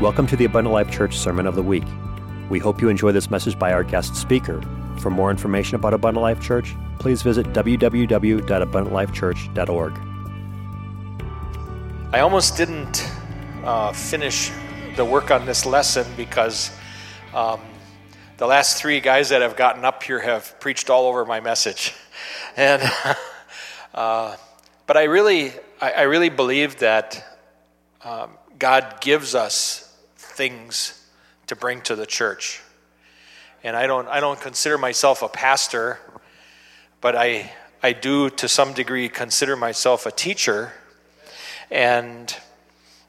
Welcome to the Abundant Life Church Sermon of the Week. We hope you enjoy this message by our guest speaker. For more information about Abundant Life Church, please visit www.abundantlifechurch.org. I almost didn't uh, finish the work on this lesson because um, the last three guys that have gotten up here have preached all over my message, and uh, but I really, I, I really believe that um, God gives us things to bring to the church, and I don't, I don't consider myself a pastor, but I, I do to some degree consider myself a teacher, and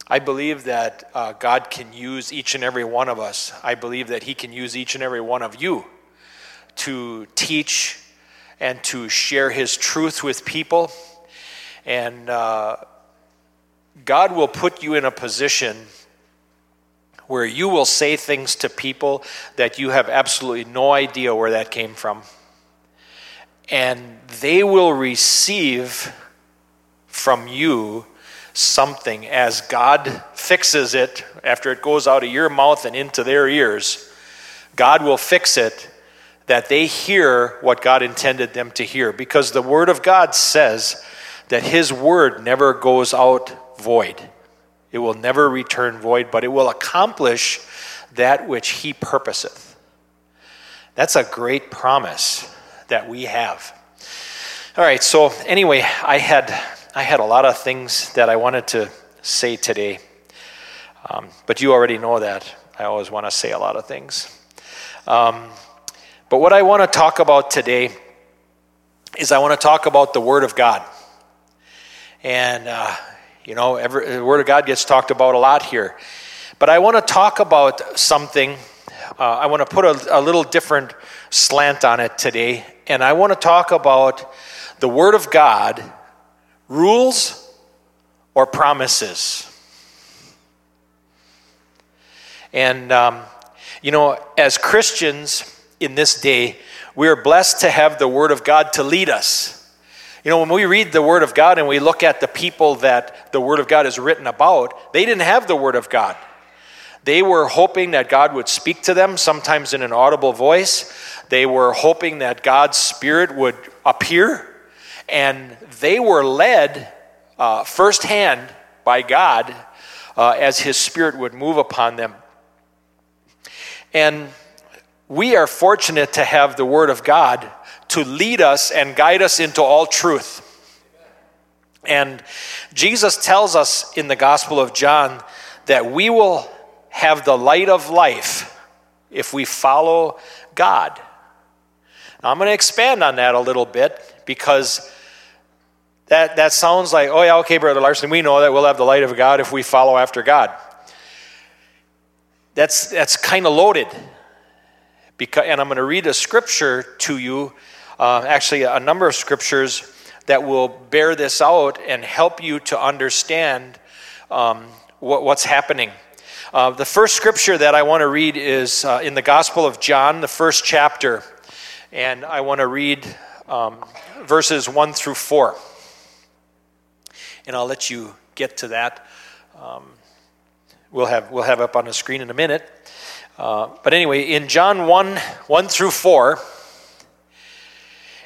I believe that uh, God can use each and every one of us. I believe that He can use each and every one of you to teach and to share His truth with people. And uh, God will put you in a position where you will say things to people that you have absolutely no idea where that came from. And they will receive from you something as God fixes it after it goes out of your mouth and into their ears. God will fix it that they hear what God intended them to hear because the Word of God says that His Word never goes out void. It will never return void, but it will accomplish that which He purposeth. That's a great promise that we have. All right, so anyway, I had I had a lot of things that I wanted to say today, um, but you already know that. I always want to say a lot of things. Um, but what I want to talk about today is I want to talk about the Word of God. And, uh, you know, every, the Word of God gets talked about a lot here. But I want to talk about something. Uh, I want to put a, a little different slant on it today. And I want to talk about the Word of God rules or promises. And, um, you know, as Christians in this day, we are blessed to have the Word of God to lead us. You know, when we read the Word of God and we look at the people that the Word of God is written about, they didn't have the Word of God. They were hoping that God would speak to them, sometimes in an audible voice. They were hoping that God's Spirit would appear and they were led uh, firsthand by God uh, as His Spirit would move upon them. And we are fortunate to have the Word of God to lead us and guide us into all truth. And Jesus tells us in the Gospel of John that we will have the light of life if we follow God. Now, I'm going to expand on that a little bit because that, that sounds like, oh, yeah, okay, Brother Larson, we know that we'll have the light of God if we follow after God. That's, that's kind of loaded. Because, and I'm going to read a scripture to you, uh, actually, a number of scriptures that will bear this out and help you to understand um, what, what's happening. Uh, the first scripture that I want to read is uh, in the Gospel of John, the first chapter, and I want to read um, verses 1 through 4 and I'll let you get to that. Um, we'll have we'll have up on the screen in a minute. Uh, but anyway, in John 1 1 through 4,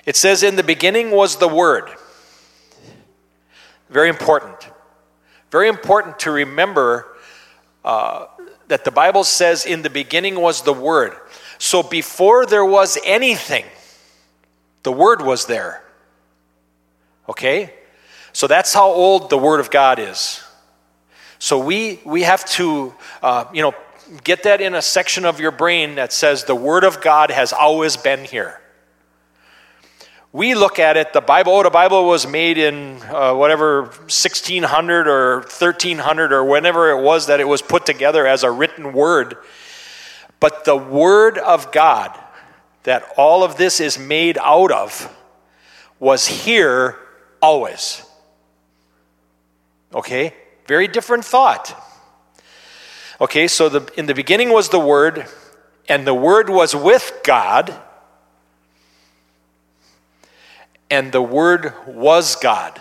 it says, In the beginning was the Word. Very important. Very important to remember uh, that the Bible says, In the beginning was the Word. So before there was anything, the Word was there. Okay? So that's how old the Word of God is. So we, we have to, uh, you know, get that in a section of your brain that says the Word of God has always been here. We look at it, the Bible, oh, the Bible was made in uh, whatever 1600 or 1300 or whenever it was that it was put together as a written word. But the Word of God that all of this is made out of was here always. Okay? Very different thought. Okay, so the, in the beginning was the Word, and the Word was with God, and the Word was God.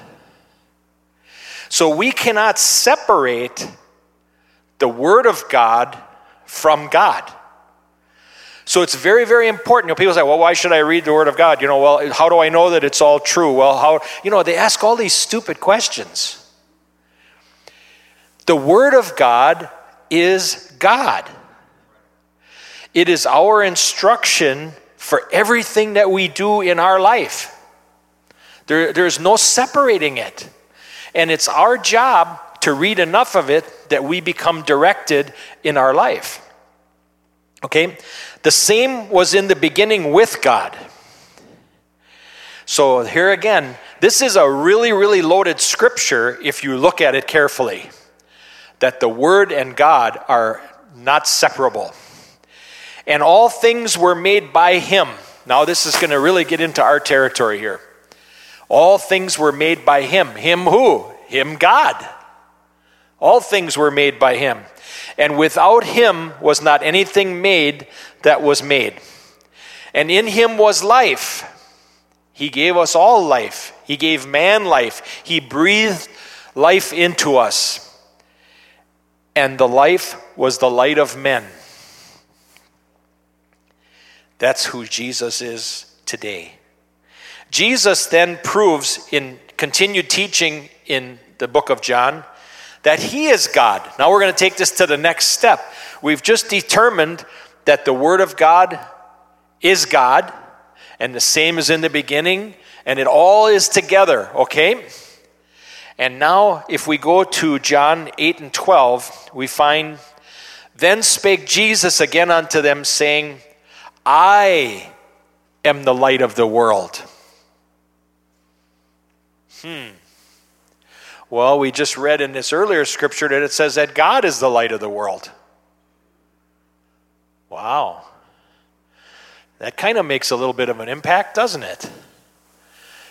So we cannot separate the Word of God from God. So it's very, very important. You know, people say, well, why should I read the Word of God? You know, well, how do I know that it's all true? Well, how, you know, they ask all these stupid questions. The Word of God is God, it is our instruction for everything that we do in our life. There, there's no separating it. And it's our job to read enough of it that we become directed in our life. Okay? The same was in the beginning with God. So here again, this is a really, really loaded scripture if you look at it carefully. That the Word and God are not separable. And all things were made by Him. Now, this is going to really get into our territory here. All things were made by Him. Him who? Him God. All things were made by Him. And without Him was not anything made that was made. And in him was life. He gave us all life. He gave man life. He breathed life into us. And the life was the light of men. That's who Jesus is today. Jesus then proves in continued teaching in the book of John that he is God. Now we're going to take this to the next step. We've just determined that the Word of God is God, and the same is in the beginning, and it all is together, okay? And now, if we go to John 8 and 12, we find, Then spake Jesus again unto them, saying, I am the light of the world. Hmm. Well, we just read in this earlier scripture that it says that God is the light of the world. Wow. That kind of makes a little bit of an impact, doesn't it?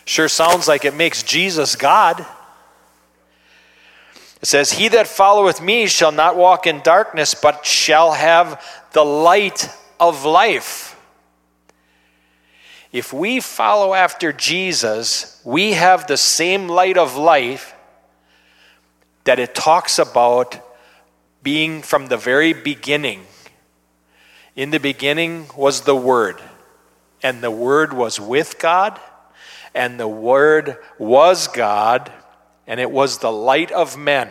Sure sounds like it makes Jesus God. It says, He that followeth me shall not walk in darkness, but shall have the light of life. If we follow after Jesus, we have the same light of life that it talks about being from the very beginning in the beginning was the Word, and the Word was with God, and the Word was God, and it was the light of men.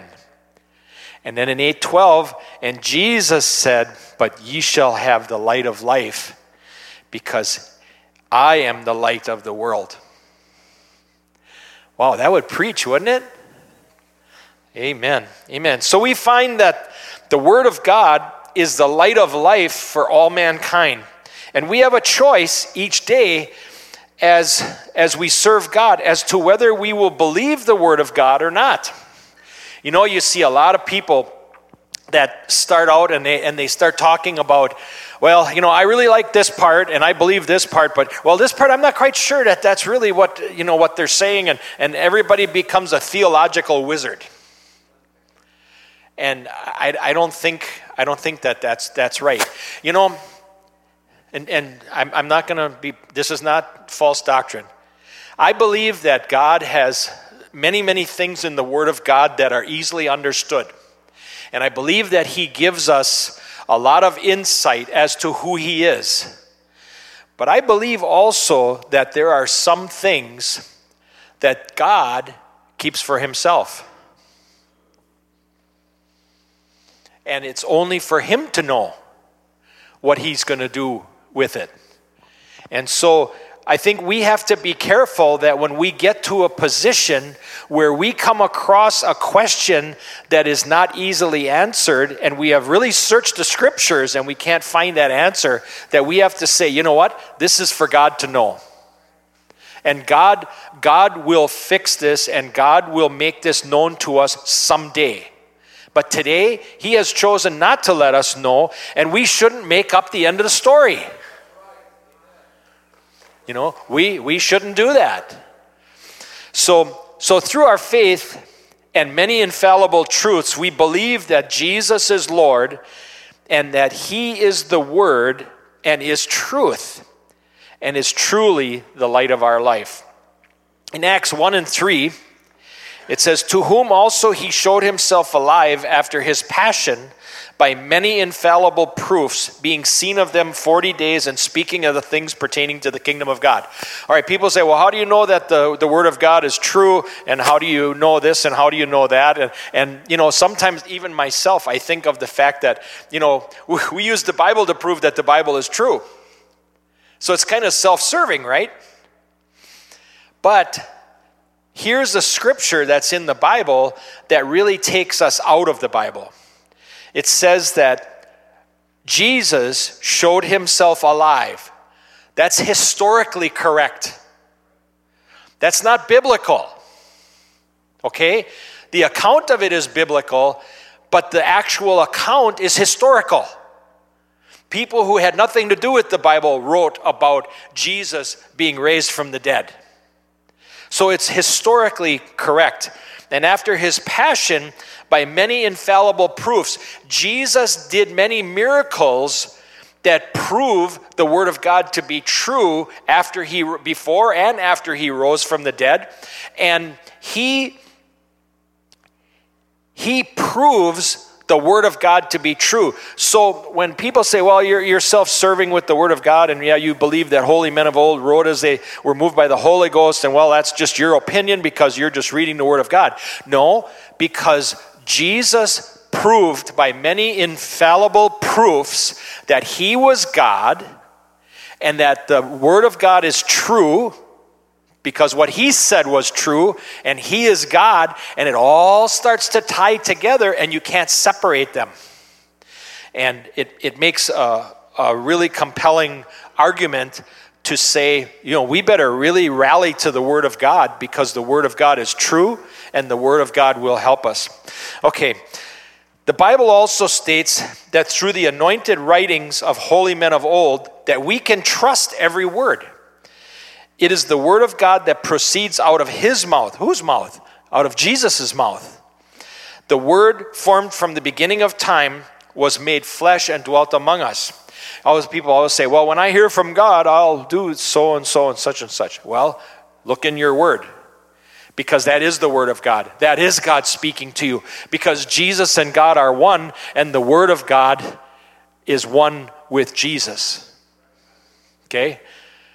And then in 8:12, and Jesus said, "But ye shall have the light of life, because I am the light of the world." Wow, that would preach, wouldn't it? Amen. Amen. So we find that the Word of God is the light of life for all mankind. And we have a choice each day as, as we serve God as to whether we will believe the Word of God or not. You know, you see a lot of people that start out and they, and they start talking about, well, you know, I really like this part and I believe this part, but well, this part I'm not quite sure that that's really what, you know, what they're saying, and, and everybody becomes a theological wizard. And I, I don't think I don't think that that's that's right. You know, and and I'm, I'm not going to be. This is not false doctrine. I believe that God has many many things in the Word of God that are easily understood, and I believe that He gives us a lot of insight as to who He is. But I believe also that there are some things that God keeps for Himself. and it's only for him to know what he's going to do with it. And so I think we have to be careful that when we get to a position where we come across a question that is not easily answered and we have really searched the scriptures and we can't find that answer, that we have to say, you know what? This is for God to know. And God God will fix this and God will make this known to us someday. But today, he has chosen not to let us know, and we shouldn't make up the end of the story. You know, we, we shouldn't do that. So, so, through our faith and many infallible truths, we believe that Jesus is Lord and that he is the Word and is truth and is truly the light of our life. In Acts 1 and 3, It says, To whom also he showed himself alive after his passion by many infallible proofs, being seen of them 40 days and speaking of the things pertaining to the kingdom of God. All right, people say, well, how do you know that the, the word of God is true? And how do you know this? And how do you know that? And, and you know, sometimes even myself, I think of the fact that, you know, we, we use the Bible to prove that the Bible is true. So it's kind of self serving, right? But here's a scripture that's in the Bible that really takes us out of the Bible it says that Jesus showed himself alive. That's historically correct. That's not biblical. Okay? The account of it is biblical, but the actual account is historical. People who had nothing to do with the Bible wrote about Jesus being raised from the dead. So it's historically correct. And after his passion, by many infallible proofs. Jesus did many miracles that prove the word of God to be true after he before and after he rose from the dead and he he proves the word of God to be true. So when people say, well, you're, you're self serving with the word of God, and yeah, you believe that holy men of old wrote as they were moved by the Holy Ghost, and well, that's just your opinion because you're just reading the word of God. No, because Jesus proved by many infallible proofs that he was God and that the Word of God is true because what he said was true and he is God, and it all starts to tie together and you can't separate them. And it, it makes a, a really compelling argument to say, you know, we better really rally to the Word of God because the Word of God is true and the Word of God will help us. Okay, the Bible also states that through the anointed writings of holy men of old, that we can trust every word. It is the Word of God that proceeds out of His mouth. Whose mouth? Out of Jesus' mouth. The Word formed from the beginning of time was made flesh and dwelt among us. Always people always say, "Well, when I hear from God, I'll do so and so and such and such." Well, look in your word. Because that is the word of God. That is God speaking to you. Because Jesus and God are one, and the word of God is one with Jesus. Okay?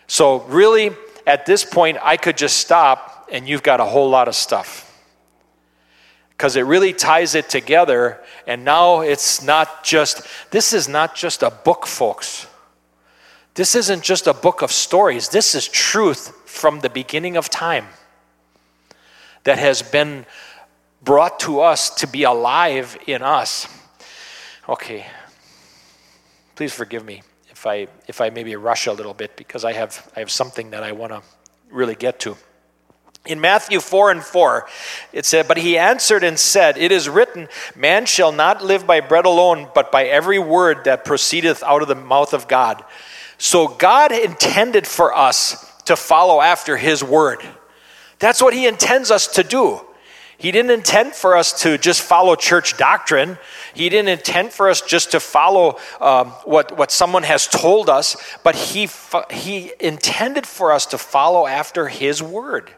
So, really, at this point, I could just stop, and you've got a whole lot of stuff because it really ties it together. And now it's not just, this is not just a book, folks. This isn't just a book of stories. This is truth from the beginning of time that has been brought to us to be alive in us. Okay. Please forgive me if I if I maybe rush a little bit because I have I have something that I want to really get to. In Matthew 4 and 4, it said, But he answered and said, It is written, Man shall not live by bread alone, but by every word that proceedeth out of the mouth of God. So God intended for us to follow after his word. That's what he intends us to do. He didn't intend for us to just follow church doctrine. He didn't intend for us just to follow um, what, what someone has told us, but he, he intended for us to follow after his word.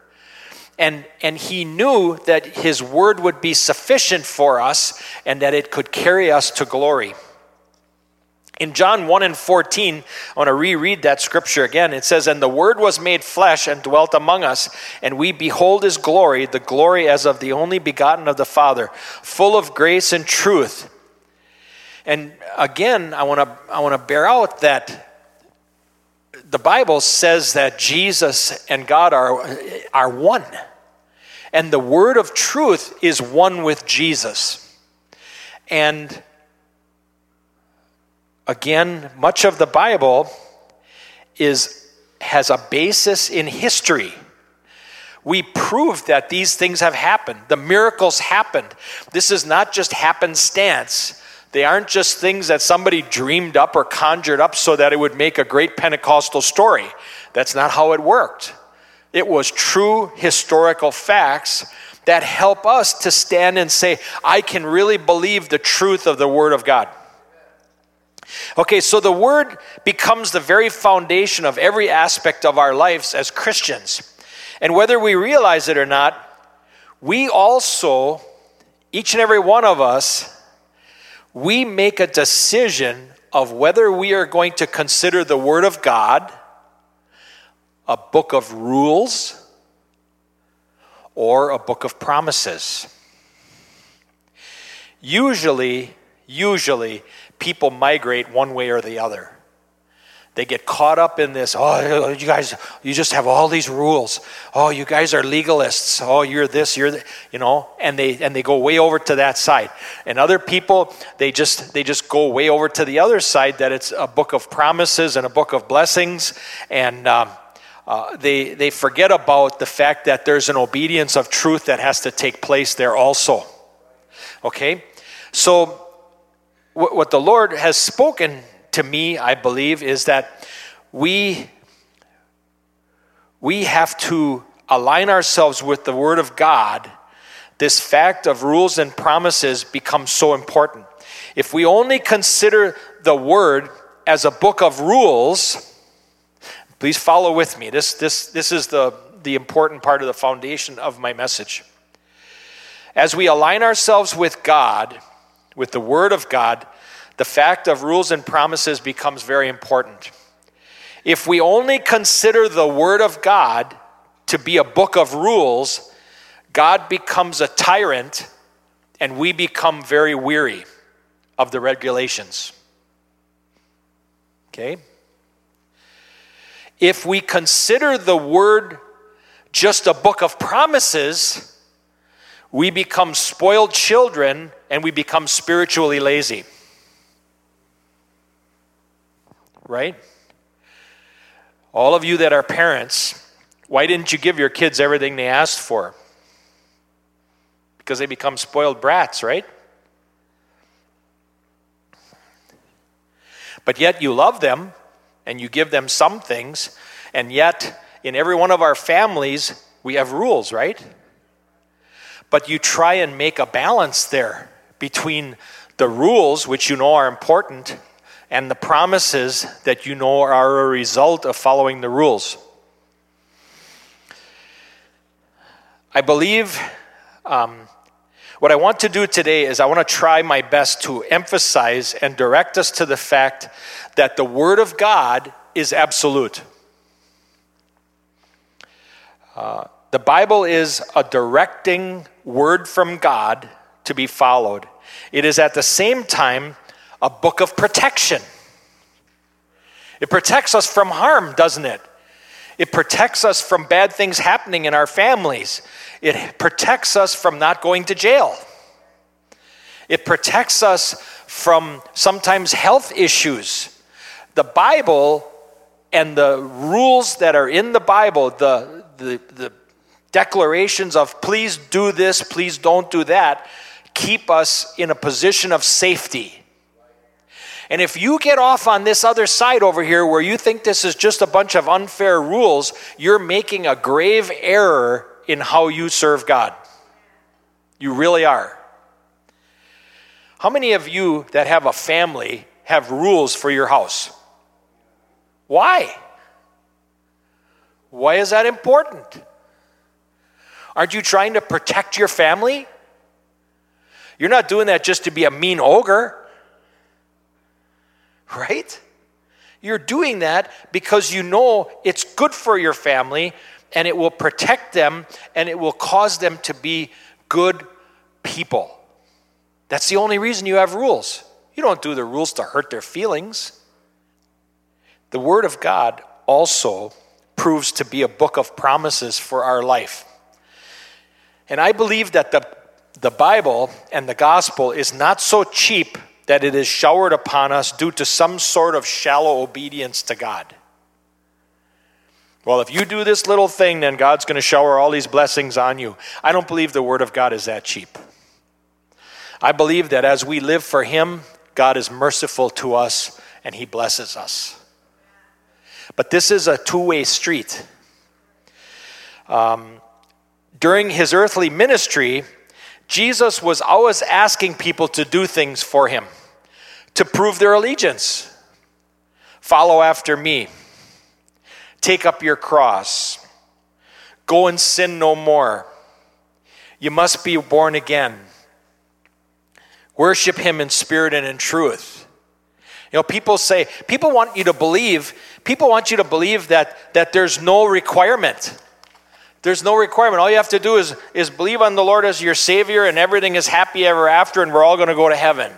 And, and he knew that his word would be sufficient for us and that it could carry us to glory. In John 1 and 14, I want to reread that scripture again. It says, And the Word was made flesh and dwelt among us, and we behold his glory, the glory as of the only begotten of the Father, full of grace and truth. And again, I want to, I want to bear out that the Bible says that Jesus and God are, are one. And the word of truth is one with Jesus. And again, much of the Bible is has a basis in history. We prove that these things have happened. The miracles happened. This is not just happenstance. They aren't just things that somebody dreamed up or conjured up so that it would make a great Pentecostal story. That's not how it worked. It was true historical facts that help us to stand and say, I can really believe the truth of the Word of God. Okay, so the Word becomes the very foundation of every aspect of our lives as Christians. And whether we realize it or not, we also, each and every one of us, we make a decision of whether we are going to consider the Word of God a book of rules or a book of promises. Usually, usually, people migrate one way or the other. They get caught up in this, oh, you guys, you just have all these rules. Oh, you guys are legalists. Oh, you're this, you're that, you know, and they and they go way over to that side. And other people, they just they just go way over to the other side that it's a book of promises and a book of blessings, and um, uh, they they forget about the fact that there's an obedience of truth that has to take place there also. Okay, so what the Lord has spoken to me, I believe, is that we, we have to align ourselves with the Word of God. This fact of rules and promises becomes so important. If we only consider the Word as a book of rules, please follow with me. This, this, this is the, the important part of the foundation of my message. As we align ourselves with God, with the Word of God, the fact of rules and promises becomes very important. If we only consider the Word of God to be a book of rules, God becomes a tyrant and we become very weary of the regulations. Okay? If we consider the Word just a book of promises, we become spoiled children and we become spiritually lazy. right? All of you that are parents, why didn't you give your kids everything they asked for? Because they become spoiled brats, right? But yet you love them and you give them some things, and yet in every one of our families, we have rules, right? But you try and make a balance there between the rules, which you know are important, and the promises that you know are a result of following the rules. I believe um, what I want to do today is I want to try my best to emphasize and direct us to the fact that the Word of God is absolute. Uh, the Bible is a directing word from God to be followed. It is at the same time a book of protection. It protects us from harm, doesn't it? It protects us from bad things happening in our families. It protects us from not going to jail. It protects us from sometimes health issues. The Bible and the rules that are in the Bible, the, the, the declarations of please do this, please don't do that, keep us in a position of safety. And if you get off on this other side over here where you think this is just a bunch of unfair rules, you're making a grave error in how you serve God. You really are. How many of you that have a family have rules for your house? Why? Why is that important? Aren't you trying to protect your family? You're not doing that just to be a mean ogre right? You're doing that because you know it's good for your family and it will protect them and it will cause them to be good people. That's the only reason you have rules. You don't do the rules to hurt their feelings. The Word of God also proves to be a book of promises for our life. And I believe that the, the Bible and the gospel is not so cheap that it is showered upon us due to some sort of shallow obedience to God. Well, if you do this little thing, then God's going to shower all these blessings on you. I don't believe the Word of God is that cheap. I believe that as we live for Him, God is merciful to us and He blesses us. But this is a two way street. Um, during His earthly ministry, Jesus was always asking people to do things for Him to prove their allegiance. Follow after me. Take up your cross. Go and sin no more. You must be born again. Worship Him in spirit and in truth. You know, people say, people want you to believe, people want you to believe that, that there's no requirement. There's no requirement. All you have to do is, is believe on the Lord as your Savior, and everything is happy ever after, and we're all going to go to heaven.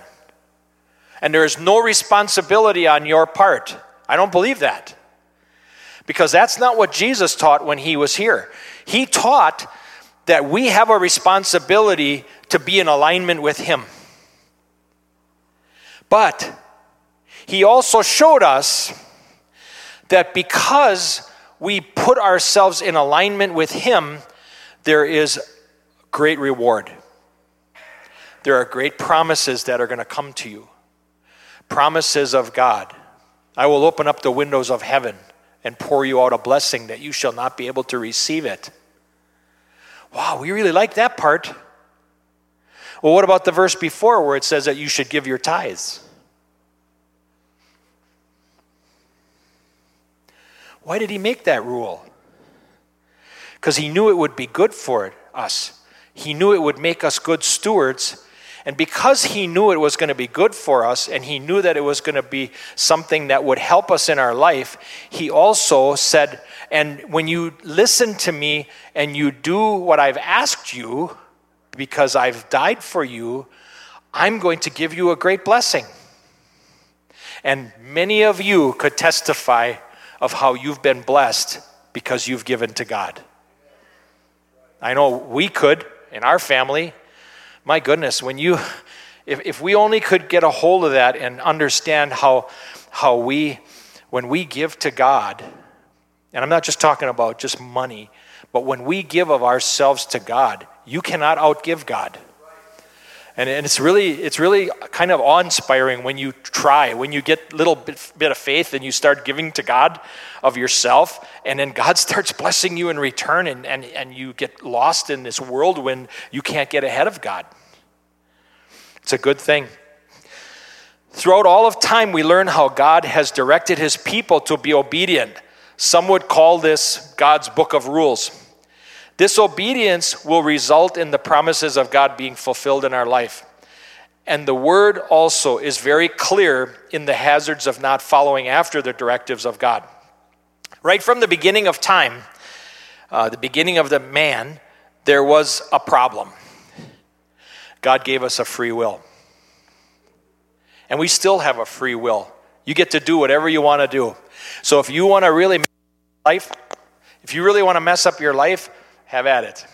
And there is no responsibility on your part. I don't believe that. Because that's not what Jesus taught when he was here. He taught that we have a responsibility to be in alignment with Him. But He also showed us that because we put ourselves in alignment with Him, there is great reward. There are great promises that are going to come to you. Promises of God. I will open up the windows of heaven and pour you out a blessing that you shall not be able to receive it. Wow, we really like that part. Well, what about the verse before where it says that you should give your tithes? Why did he make that rule? Because he knew it would be good for us. He knew it would make us good stewards. And because he knew it was going to be good for us, and he knew that it was going to be something that would help us in our life, he also said, And when you listen to me and you do what I've asked you, because I've died for you, I'm going to give you a great blessing. And many of you could testify of how you've been blessed because you've given to God. I know we could in our family. My goodness, when you, if, if we only could get a hold of that and understand how, how we, when we give to God, and I'm not just talking about just money, but when we give of ourselves to God, you cannot outgive God. And, and it's really it's really kind of awe-inspiring when you try, when you get a little bit, bit of faith and you start giving to God of yourself, and then God starts blessing you in return, and, and, and you get lost in this world when you can't get ahead of God. It's a good thing. Throughout all of time, we learn how God has directed his people to be obedient. Some would call this God's book of rules. Disobedience will result in the promises of God being fulfilled in our life. And the word also is very clear in the hazards of not following after the directives of God. Right from the beginning of time, uh, the beginning of the man, there was a problem. God gave us a free will. And we still have a free will. You get to do whatever you want to do. So if you want to really life, if you really want to mess up your life, have at it.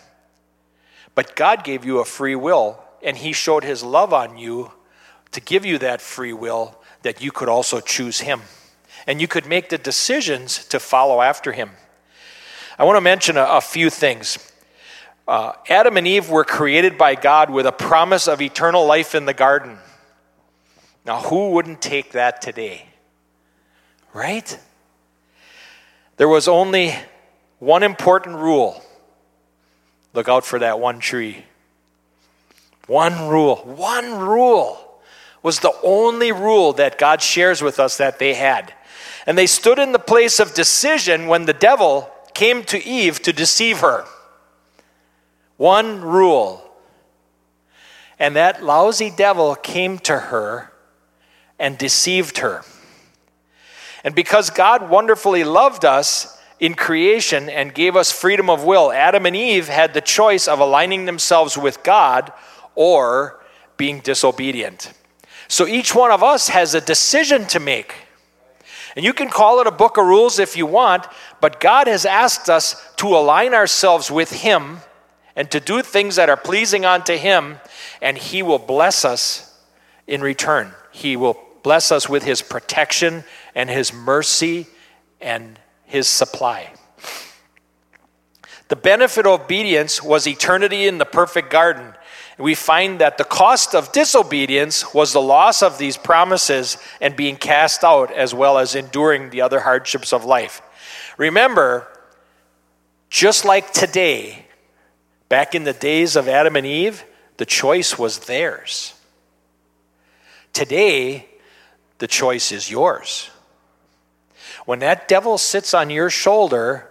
But God gave you a free will, and He showed His love on you to give you that free will that you could also choose Him. And you could make the decisions to follow after Him. I want to mention a, a few things. Uh, Adam and Eve were created by God with a promise of eternal life in the garden. Now, who wouldn't take that today? Right? There was only one important rule Look out for that one tree. One rule, one rule was the only rule that God shares with us that they had. And they stood in the place of decision when the devil came to Eve to deceive her. One rule. And that lousy devil came to her and deceived her. And because God wonderfully loved us, in creation and gave us freedom of will. Adam and Eve had the choice of aligning themselves with God or being disobedient. So each one of us has a decision to make. And you can call it a book of rules if you want, but God has asked us to align ourselves with Him and to do things that are pleasing unto Him, and He will bless us in return. He will bless us with His protection and His mercy and his supply. The benefit of obedience was eternity in the perfect garden. We find that the cost of disobedience was the loss of these promises and being cast out, as well as enduring the other hardships of life. Remember, just like today, back in the days of Adam and Eve, the choice was theirs. Today, the choice is yours. When that devil sits on your shoulder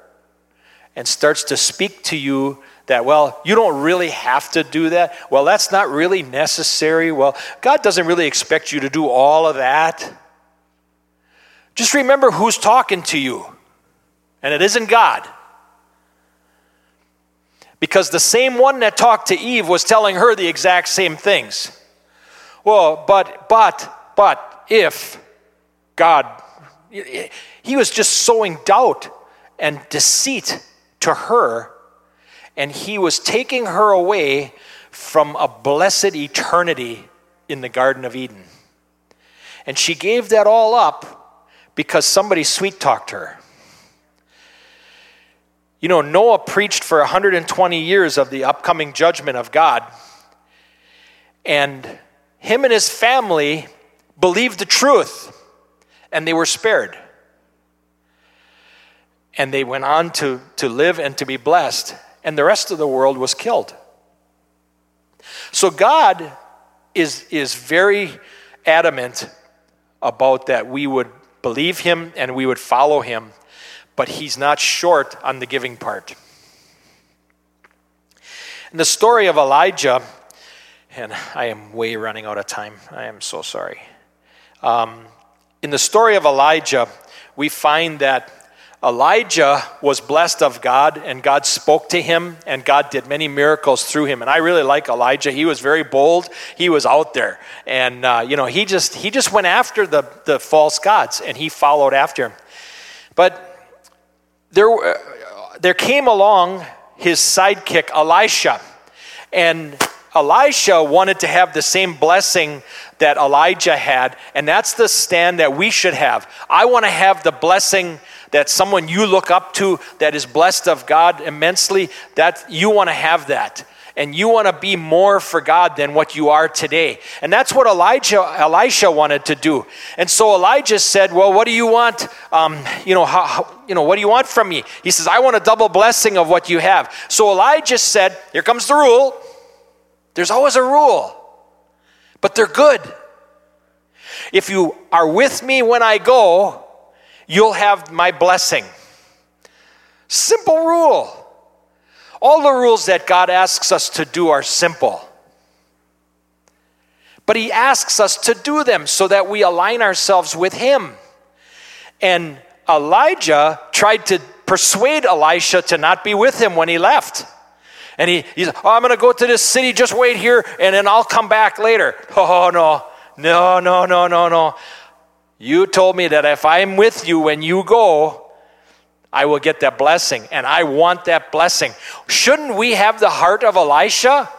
and starts to speak to you that, well, you don't really have to do that. Well, that's not really necessary. Well, God doesn't really expect you to do all of that. Just remember who's talking to you, and it isn't God. Because the same one that talked to Eve was telling her the exact same things. Well, but, but, but, if God, he was just sowing doubt and deceit to her, and he was taking her away from a blessed eternity in the Garden of Eden. And she gave that all up because somebody sweet talked her. You know, Noah preached for 120 years of the upcoming judgment of God. And him and his family believed the truth, and they were spared. And they went on to, to live and to be blessed, and the rest of the world was killed. So God is, is very adamant about that we would believe him and we would follow him but he's not short on the giving part. In the story of Elijah, and I am way running out of time. I am so sorry. Um, in the story of Elijah, we find that Elijah was blessed of God, and God spoke to him, and God did many miracles through him. And I really like Elijah. He was very bold. He was out there, and uh, you know, he just he just went after the the false gods, and he followed after him. But there, uh, there came along his sidekick, Elisha. And Elisha wanted to have the same blessing that Elijah had, and that's the stand that we should have. I want to have the blessing that someone you look up to that is blessed of God immensely, that you want to have that and you want to be more for God than what you are today. And that's what Elijah, Elisha wanted to do. And so Elijah said, Well, what do you want? Um, you, know, how, you know, what do you want from me? He says, I want a double blessing of what you have. So Elijah said, Here comes the rule. There's always a rule, but they're good. If you are with me when I go, you'll have my blessing. Simple rule. All the rules that God asks us to do are simple. But He asks us to do them so that we align ourselves with Him. And Elijah tried to persuade Elisha to not be with him when he left. And he, he said, Oh, I'm going to go to this city, just wait here, and then I'll come back later. Oh, no, no, no, no, no, no. You told me that if I'm with you when you go, I will get that blessing, and I want that blessing. Shouldn't we have the heart of Elisha?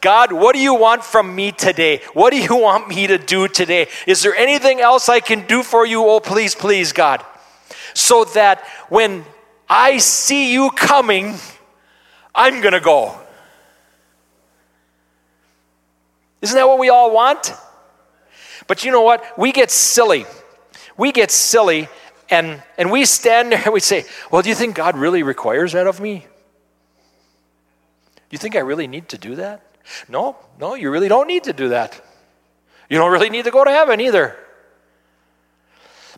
God, what do you want from me today? What do you want me to do today? Is there anything else I can do for you? Oh, please, please, God. So that when I see you coming, I'm going to go. Isn't that what we all want? But you know what? We get silly. We get silly and, and we stand there and we say, Well, do you think God really requires that of me? Do you think I really need to do that? No, no, you really don't need to do that. You don't really need to go to heaven either.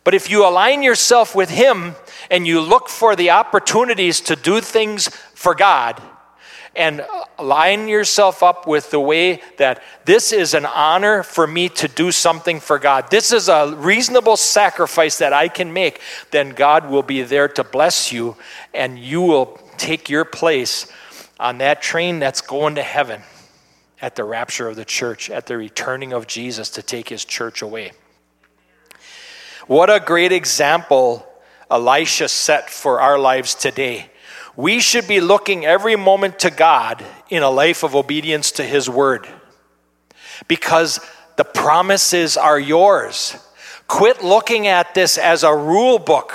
But if you align yourself with Him and you look for the opportunities to do things for God, and line yourself up with the way that this is an honor for me to do something for God. This is a reasonable sacrifice that I can make, then God will be there to bless you and you will take your place on that train that's going to heaven at the rapture of the church, at the returning of Jesus to take his church away. What a great example Elisha set for our lives today we should be looking every moment to God in a life of obedience to His word because the promises are yours. Quit looking at this as a rule book.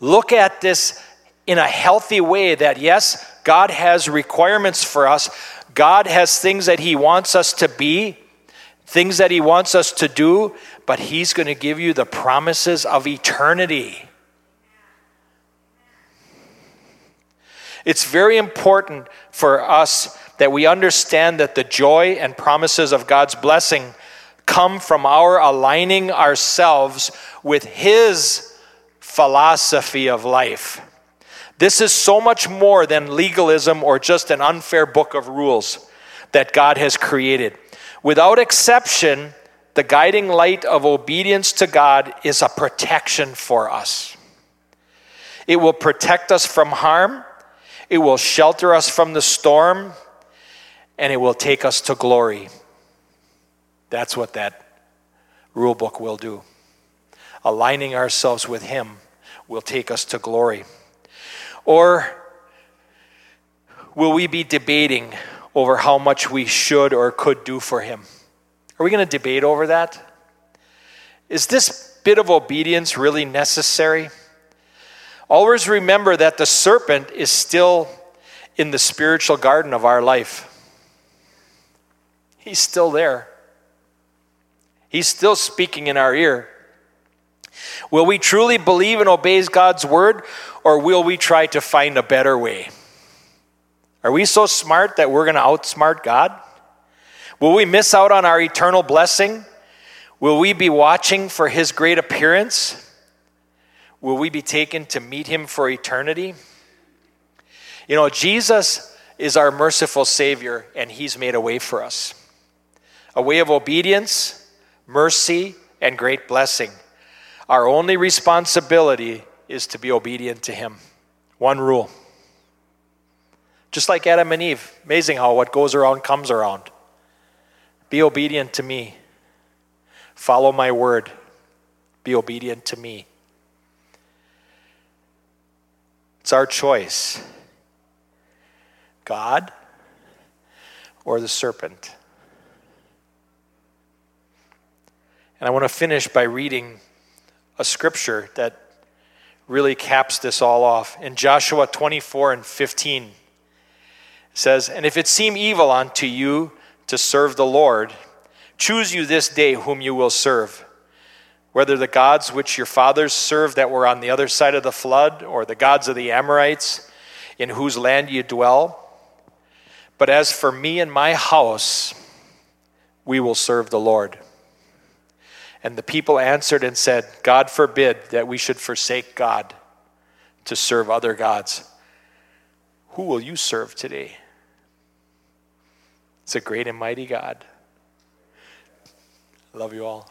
Look at this in a healthy way that, yes, God has requirements for us. God has things that He wants us to be, things that He wants us to do, but He's going to give you the promises of eternity. It's very important for us that we understand that the joy and promises of God's blessing come from our aligning ourselves with His philosophy of life. This is so much more than legalism or just an unfair book of rules that God has created. Without exception, the guiding light of obedience to God is a protection for us. It will protect us from harm, it will shelter us from the storm, and it will take us to glory. That's what that rule book will do. Aligning ourselves with Him will take us to glory. Or will we be debating over how much we should or could do for Him? Are we going to debate over that? Is this bit of obedience really necessary? Always remember that the serpent is still in the spiritual garden of our life. He's still there. He's still speaking in our ear. Will we truly believe and obey God's word, or will we try to find a better way? Are we so smart that we're going to outsmart God? Will we miss out on our eternal blessing? Will we be watching for his great appearance? Will we be taken to meet him for eternity? You know, Jesus is our merciful Savior, and he's made a way for us a way of obedience, mercy, and great blessing. Our only responsibility is to be obedient to him. One rule. Just like Adam and Eve. Amazing how what goes around comes around. Be obedient to me. Follow my word. Be obedient to me. It's our choice God or the serpent. And I want to finish by reading a scripture that really caps this all off. In Joshua 24 and 15 says, And if it seem evil unto you to serve the Lord, choose you this day whom you will serve, whether the gods which your fathers served that were on the other side of the flood, or the gods of the Amorites in whose land you dwell. But as for me and my house, we will serve the Lord. And the people answered and said, God forbid that we should forsake God to serve other gods. Who will you serve today? It's a great and mighty God. Love you all.